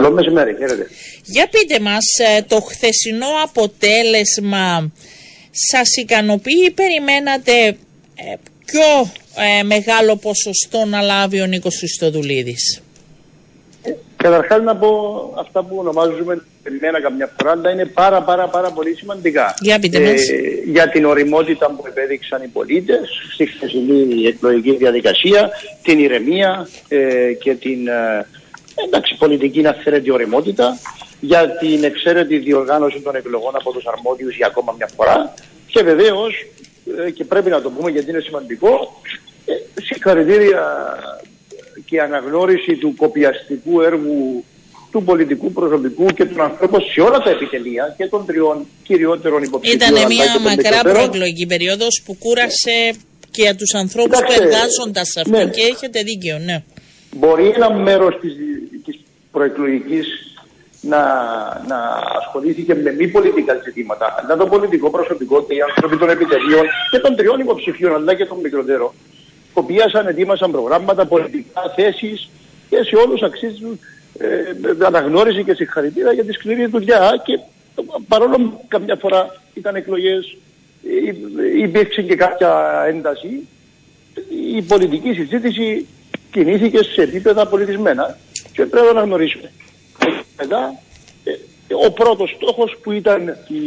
Καλό μεσημέρι, χαίρετε. Για πείτε μας, ε, το χθεσινό αποτέλεσμα σας ικανοποιεί ή περιμένατε ε, πιο ε, μεγάλο ποσοστό να λάβει ο Νίκος Χριστοδουλίδης; Καταρχάς να πω αυτά που ονομάζουμε περιμένα καμιά φορά, αλλά είναι πάρα πάρα πάρα πολύ σημαντικά. Για πείτε μας. για την οριμότητα που επέδειξαν οι πολίτες στη χθεσινή εκλογική διαδικασία, την ηρεμία και την εντάξει, πολιτική να αυθαίρετη οριμότητα, για την εξαίρετη διοργάνωση των εκλογών από τους αρμόδιους για ακόμα μια φορά και βεβαίως ε, και πρέπει να το πούμε γιατί είναι σημαντικό ε, συγχαρητήρια και αναγνώριση του κοπιαστικού έργου του πολιτικού προσωπικού και των ανθρώπων σε όλα τα επιτελεία και των τριών κυριότερων υποψηφίων. Ήταν μια μακρά προεκλογική περίοδος που κούρασε και για τους ανθρώπους που εργάζονταν σε αυτό ναι. και έχετε δίκιο, ναι. Μπορεί ένα μέρος της, της προεκλογικής να, να ασχολήθηκε με μη πολιτικά ζητήματα, αλλά το πολιτικό προσωπικό και οι άνθρωποι των επιτελείων και των τριών υποψηφίων, αλλά και των μικρότερων, κοπίασαν, ετοίμασαν προγράμματα, πολιτικά θέσεις και σε όλους αξίζουν ε, αναγνώριση και συγχαρητήρια για τη σκληρή δουλειά. Και παρόλο που καμιά φορά ήταν εκλογές, υπήρξε και κάποια ένταση, η πολιτική συζήτηση κινήθηκε σε επίπεδα πολιτισμένα και πρέπει να αναγνωρίσουμε. Μετά, ε, ο πρώτος στόχος που ήταν η,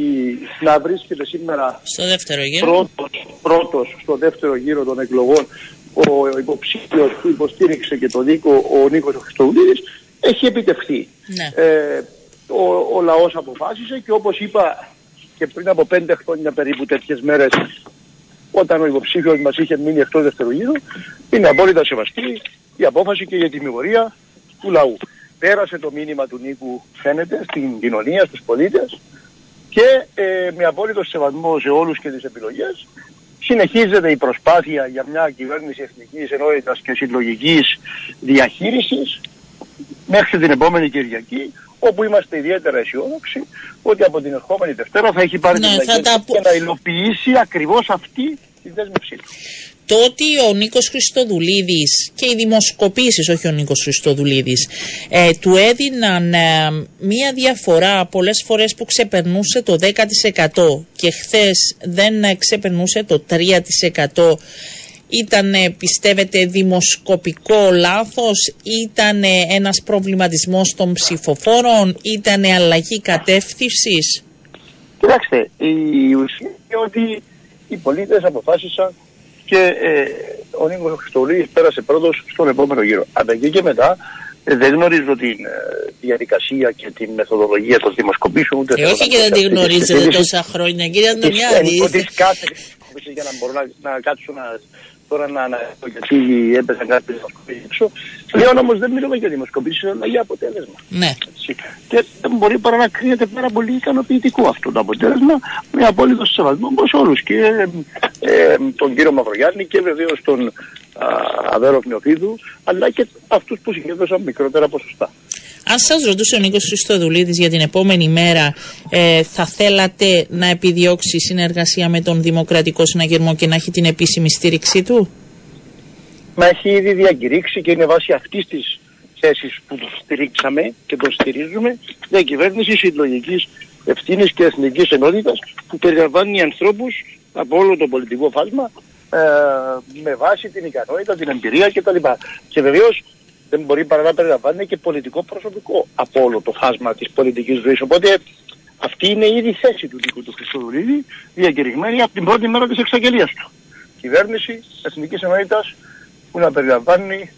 να βρίσκεται σήμερα στο δεύτερο γύρο. Πρώτος, πρώτος στο δεύτερο γύρο των εκλογών ο υποψήφιος που υποστήριξε και το δίκο ο Νίκος Χριστοδουλίδης έχει επιτευχθεί. Ναι. Ε, ο, ο λαός αποφάσισε και όπως είπα και πριν από πέντε χρόνια περίπου τέτοιες μέρες όταν ο υποψήφιος μας είχε μείνει εκτός δεύτερου γύρου είναι απόλυτα σεβαστή η απόφαση και η τιμιγορία του λαού. Πέρασε το μήνυμα του Νίκου φαίνεται στην κοινωνία, στους πολίτες και ε, με απόλυτο σεβασμό σε όλους και τις επιλογές συνεχίζεται η προσπάθεια για μια κυβέρνηση εθνικής ενότητας και συλλογικής διαχείρισης μέχρι την επόμενη Κυριακή όπου είμαστε ιδιαίτερα αισιόδοξοι ότι από την ερχόμενη Δευτέρα θα έχει πάρει ναι, την τα... και να υλοποιήσει ακριβώς αυτή τη δέσμευσή του το ότι ο Νίκος Χριστοδουλίδης και οι δημοσκοπήσεις, όχι ο Νίκος Χριστοδουλίδης, ε, του έδιναν ε, μία διαφορά πολλές φορές που ξεπερνούσε το 10% και χθες δεν ε, ξεπερνούσε το 3%. Ήταν, πιστεύετε, δημοσκοπικό λάθος, ήταν ένας προβληματισμός των ψηφοφόρων, ήταν αλλαγή κατεύθυνσης; Κοιτάξτε, η ουσία είναι ότι οι πολίτες αποφάσισαν και ε, ο Νίκος Χριστολίδης πέρασε πρώτος στον επόμενο γύρο. Από εκεί και μετά ε, δεν γνωρίζω την ε, διαδικασία και την μεθοδολογία των δημοσκοπήσεων. Ούτε ε, όχι και δεν τη γνωρίζετε τόσα χρόνια, κύριε Αντωνιάδη. Ότι κάθε για να μπορώ να, να κάτσω να τώρα να αναλύσω γιατί έπεσαν κάποιοι δημοσκοπήσεις έξω. Πλέον όμως δεν μιλούμε για δημοσκοπήσεις, αλλά για αποτέλεσμα. Ναι. Και δεν μπορεί παρά να κρίνεται πάρα πολύ ικανοποιητικό αυτό το αποτέλεσμα με απόλυτο σεβασμό προς όλους και ε, τον κύριο Μαυρογιάννη και βεβαίως τον Αβέρο Πνεοφίδου αλλά και αυτούς που συγκέντρωσαν μικρότερα ποσοστά. Αν σας ρωτούσε ο Νίκος Χριστοδουλίδης για την επόμενη μέρα, ε, θα θέλατε να επιδιώξει συνεργασία με τον Δημοκρατικό Συναγερμό και να έχει την επίσημη στήριξή του; Μα έχει ήδη διακηρύξει και είναι βάσει αυτής της θέσης που το στηρίξαμε και το στηρίζουμε κυβέρνηση συλλογικής ευθύνης και εθνικής ενότητας που περιλαμβάνει ανθρώπους από όλο το πολιτικό φάσμα ε, με βάση την ικανότητα, την εμπειρία κτλ. Και βεβαίως δεν μπορεί παρά να περιλαμβάνει και πολιτικό προσωπικό από όλο το φάσμα της πολιτικής ζωής. Οπότε αυτή είναι ήδη η θέση του δικού του Χριστοδουλίδη, διακηρυγμένη από την πρώτη μέρα της εξαγγελίας του. Κυβέρνηση Εθνικής Ενότητας που να περιλαμβάνει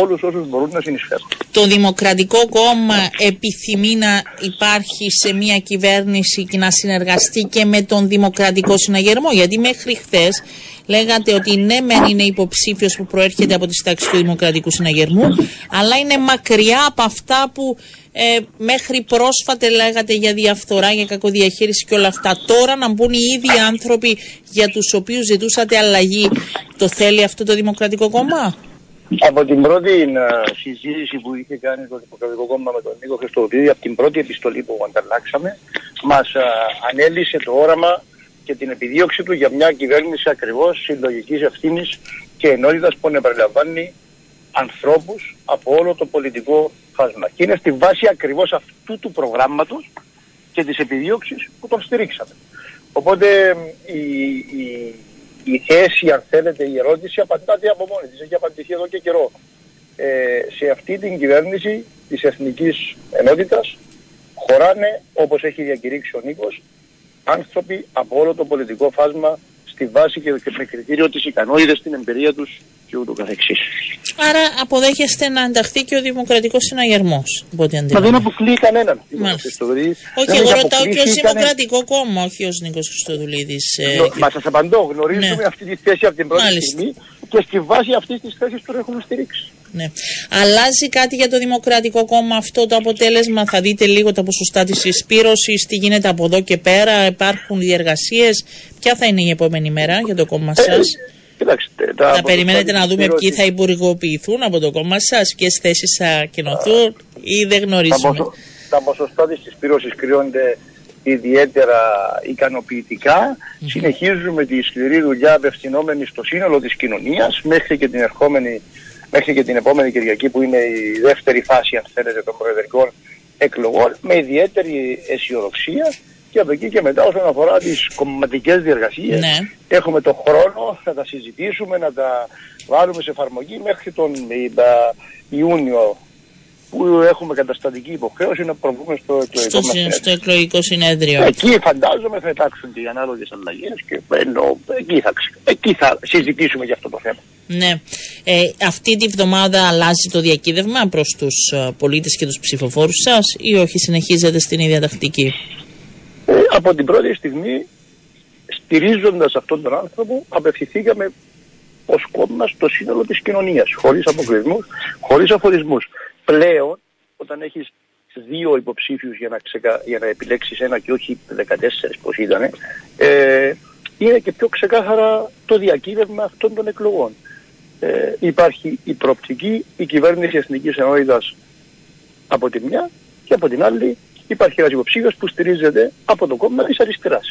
όλους όσους μπορούν να συνεισφέρουν. Το Δημοκρατικό Κόμμα επιθυμεί να υπάρχει σε μια κυβέρνηση και να συνεργαστεί και με τον Δημοκρατικό Συναγερμό. Γιατί μέχρι χθες λέγατε ότι ναι, μεν είναι υποψήφιος που προέρχεται από τη τάξη του Δημοκρατικού Συναγερμού, αλλά είναι μακριά από αυτά που ε, μέχρι πρόσφατα λέγατε για διαφθορά, για κακοδιαχείριση και όλα αυτά. Τώρα να μπουν οι ίδιοι άνθρωποι για τους οποίους ζητούσατε αλλαγή, το θέλει αυτό το Δημοκρατικό Κόμμα; Από την πρώτη uh, συζήτηση που είχε κάνει το Δημοκρατικό Κόμμα με τον Νίκο Χριστοδουλίδη, από την πρώτη επιστολή που ανταλλάξαμε, μας uh, ανέλησε το όραμα και την επιδίωξη του για μια κυβέρνηση ακριβώς συλλογικής ευθύνης και ενότητας που να περιλαμβάνει ανθρώπους από όλο το πολιτικό φάσμα. Και είναι στη βάση ακριβώς αυτού του προγράμματος και της επιδίωξης που τον στηρίξαμε. Οπότε η, η, η θέση, αν θέλετε, η ερώτηση απαντάται από μόνη της. Έχει απαντηθεί εδώ και καιρό. Ε, σε αυτή την κυβέρνηση της Εθνικής Ενότητας χωράνε, όπως έχει διακηρύξει ο Νίκος, άνθρωποι από όλο το πολιτικό φάσμα στη βάση και με κριτήριο της ικανότητας, την εμπειρία τους και ούτω καθεξής. Άρα αποδέχεστε να ενταχθεί και ο Δημοκρατικός Συναγερμός. Μα δεν αποκλείει κανέναν. Όχι, εγώ ρωτάω και ως Δημοκρατικό Κόμμα, όχι ως Νίκος Χριστοδουλίδης. Ε, Μα σας απαντώ, γνωρίζουμε ναι. αυτή τη θέση από την πρώτη Μάλιστα. στιγμή και στη βάση αυτής της θέσης τον έχουμε στηρίξει. Ναι. Αλλάζει κάτι για το Δημοκρατικό Κόμμα αυτό το αποτέλεσμα; Θα δείτε λίγο τα ποσοστά της εισπήρωσης, τι γίνεται από εδώ και πέρα. Υπάρχουν διεργασίες. Ποια θα είναι η επόμενη μέρα για το κόμμα σας; Ε, θα περιμένετε να δούμε ποιοι θα υπουργοποιηθούν από το κόμμα σας, ποιες θέσεις θα κοινωθούν ή δεν γνωρίζουμε. Τα ποσοστά της εισπήρωσης κρύονται ιδιαίτερα ικανοποιητικά. Mm-hmm. Συνεχίζουμε τη σκληρή δουλειά απευθυνόμενη στο σύνολο της κοινωνίας μέχρι και την ερχόμενη μέχρι και την επόμενη Κυριακή που είναι η δεύτερη φάση αν θέλετε των προεδρικών εκλογών με ιδιαίτερη αισιοδοξία και από εκεί και μετά όσον αφορά τις κομματικές διεργασίες ναι. έχουμε το χρόνο να τα συζητήσουμε, να τα βάλουμε σε εφαρμογή μέχρι τον Ιούνιο που έχουμε καταστατική υποχρέωση να προβούμε στο εκλογικό, στο, συνέδριο. στο εκλογικό συνέδριο. Εκεί φαντάζομαι θα υπάρξουν και οι ανάλογες αλλαγές και ενώ, εκεί, θα, εκεί θα συζητήσουμε για αυτό το θέμα. Ναι. Ε, αυτή τη βδομάδα αλλάζει το διακύδευμα προς τους ε, πολίτες και τους ψηφοφόρους σας ή όχι, συνεχίζετε στην ίδια τακτική; Ε, από την πρώτη στιγμή, στηρίζοντας αυτόν τον άνθρωπο, απευθυνθήκαμε ως κόμμα στο σύνολο της κοινωνίας, χωρίς αποκλεισμούς, χωρίς αφορισμούς πλέον όταν έχεις δύο υποψήφιους για να, ξεκα... για να επιλέξεις ένα και όχι 14 πως ήταν, ε, είναι και πιο ξεκάθαρα το διακύβευμα αυτών των εκλογών. Ε, υπάρχει η προοπτική, η κυβέρνηση Εθνικής Ενότητας από τη μια και από την άλλη υπάρχει ένας υποψήφιος που στηρίζεται από το κόμμα της αριστεράς.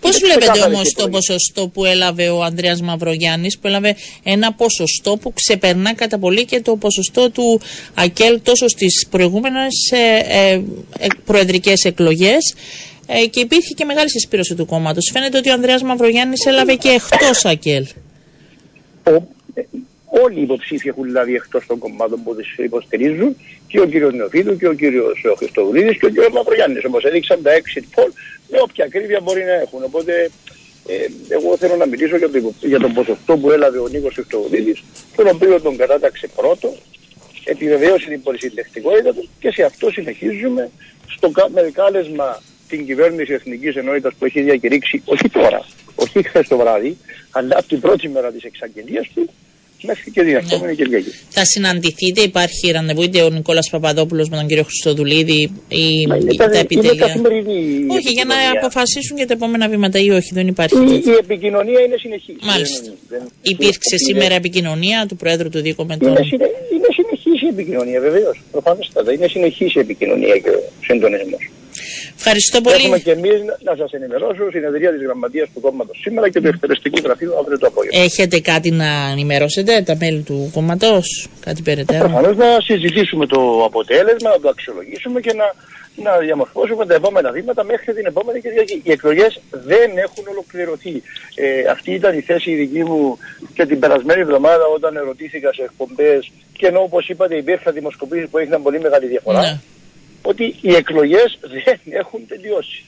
Πώς βλέπετε όμως το ποσοστό που έλαβε ο Ανδρέας Μαυρογιάννης, που έλαβε ένα ποσοστό που ξεπερνά κατά πολύ και το ποσοστό του ΑΚΕΛ τόσο στις προηγούμενες ε, ε, προεδρικές εκλογές. Ε, και υπήρχε και μεγάλη συσπήρωση του κόμματος. Φαίνεται ότι ο Ανδρέας Μαυρογιάννης έλαβε και εκτός ΑΚΕΛ. Όλοι οι υποψήφοι έχουν λάβει εκτός των κομμάτων που τους υποστηρίζουν και ο κύριος Νεοφίδου και ο κύριος Χριστοδουλίδη και ο κύριος Μαυρογιάννης. Όμως έδειξαν τα exit poll με όποια ακρίβεια μπορεί να έχουν. Οπότε ε, εγώ θέλω να μιλήσω για, το, για τον ποσοστό που έλαβε ο Νίκος Χριστοδουλίδη, τον οποίο τον κατάταξε πρώτο, επιβεβαίωσε την πολυσυντεκτικότητα του και σε αυτό συνεχίζουμε στο με κάλεσμα την κυβέρνηση Εθνικής Ενότητας που έχει διακηρύξει όχι τώρα, όχι χθες το βράδυ, αλλά από την πρώτη μέρα της εξαγγελίας του μέχρι και την επόμενη ναι. Κυριακή. Θα συναντηθείτε, υπάρχει ραντεβού είτε ο Νικόλας Παπαδόπουλος με τον κύριο Χριστοδουλίδη ή Μα, είναι, τα επιτελεία. Είναι όχι, για να αποφασίσουν και τα επόμενα βήματα ή όχι, δεν υπάρχει. Η, η επικοινωνία είναι συνεχή. Μάλιστα. Δεν, δεν, Υπήρξε σήμερα επικοινωνία του Πρόεδρου του Δίκο με τον. Είναι, είναι συνεχής η επικοινωνία, βεβαίως. Προφανέστατα. Είναι συνεχής η επικοινωνία και ο συντονισμός. Ευχαριστώ πολύ. Έχουμε και εμείς να σας ενημερώσω συνεδρία της Γραμματείας του Κόμματος σήμερα και του Εκτελεστικού Γραφείου αύριο το απόγευμα. Έχετε κάτι να ενημερώσετε τα μέλη του κόμματος, κάτι περαιτέρω; Προφανώς να συζητήσουμε το αποτέλεσμα, να το αξιολογήσουμε και να, να διαμορφώσουμε τα επόμενα βήματα μέχρι την επόμενη Κυριακή. Οι εκλογές δεν έχουν ολοκληρωθεί. Ε, αυτή ήταν η θέση η δική μου και την περασμένη εβδομάδα όταν ερωτήθηκα σε εκπομπές και ενώ όπως είπατε υπήρχαν δημοσκοπήσεις που έγιναν πολύ μεγάλη διαφορά. Ναι ότι οι εκλογές δεν έχουν τελειώσει.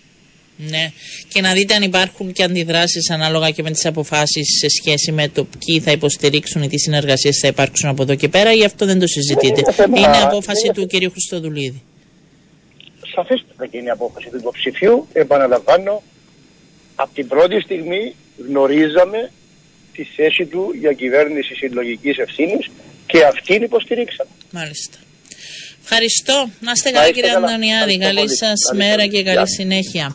Ναι, και να δείτε αν υπάρχουν και αντιδράσεις ανάλογα και με τις αποφάσεις σε σχέση με το ποιοι θα υποστηρίξουν ή τι συνεργασίες θα υπάρξουν από εδώ και πέρα, ή αυτό δεν το συζητείτε. Είναι, είναι απόφαση του κ. Χριστοδουλίδη. Σαφέστατα και είναι απόφαση του υποψηφίου. Επαναλαμβάνω, από την πρώτη στιγμή γνωρίζαμε τη θέση του για κυβέρνηση συλλογικής ευθύνης και αυτήν υποστηρίξαμε. Μάλιστα. Ευχαριστώ. Να είστε καλά κύριε Αντωνιάδη. Καλή σας μέρα και καλή συνέχεια.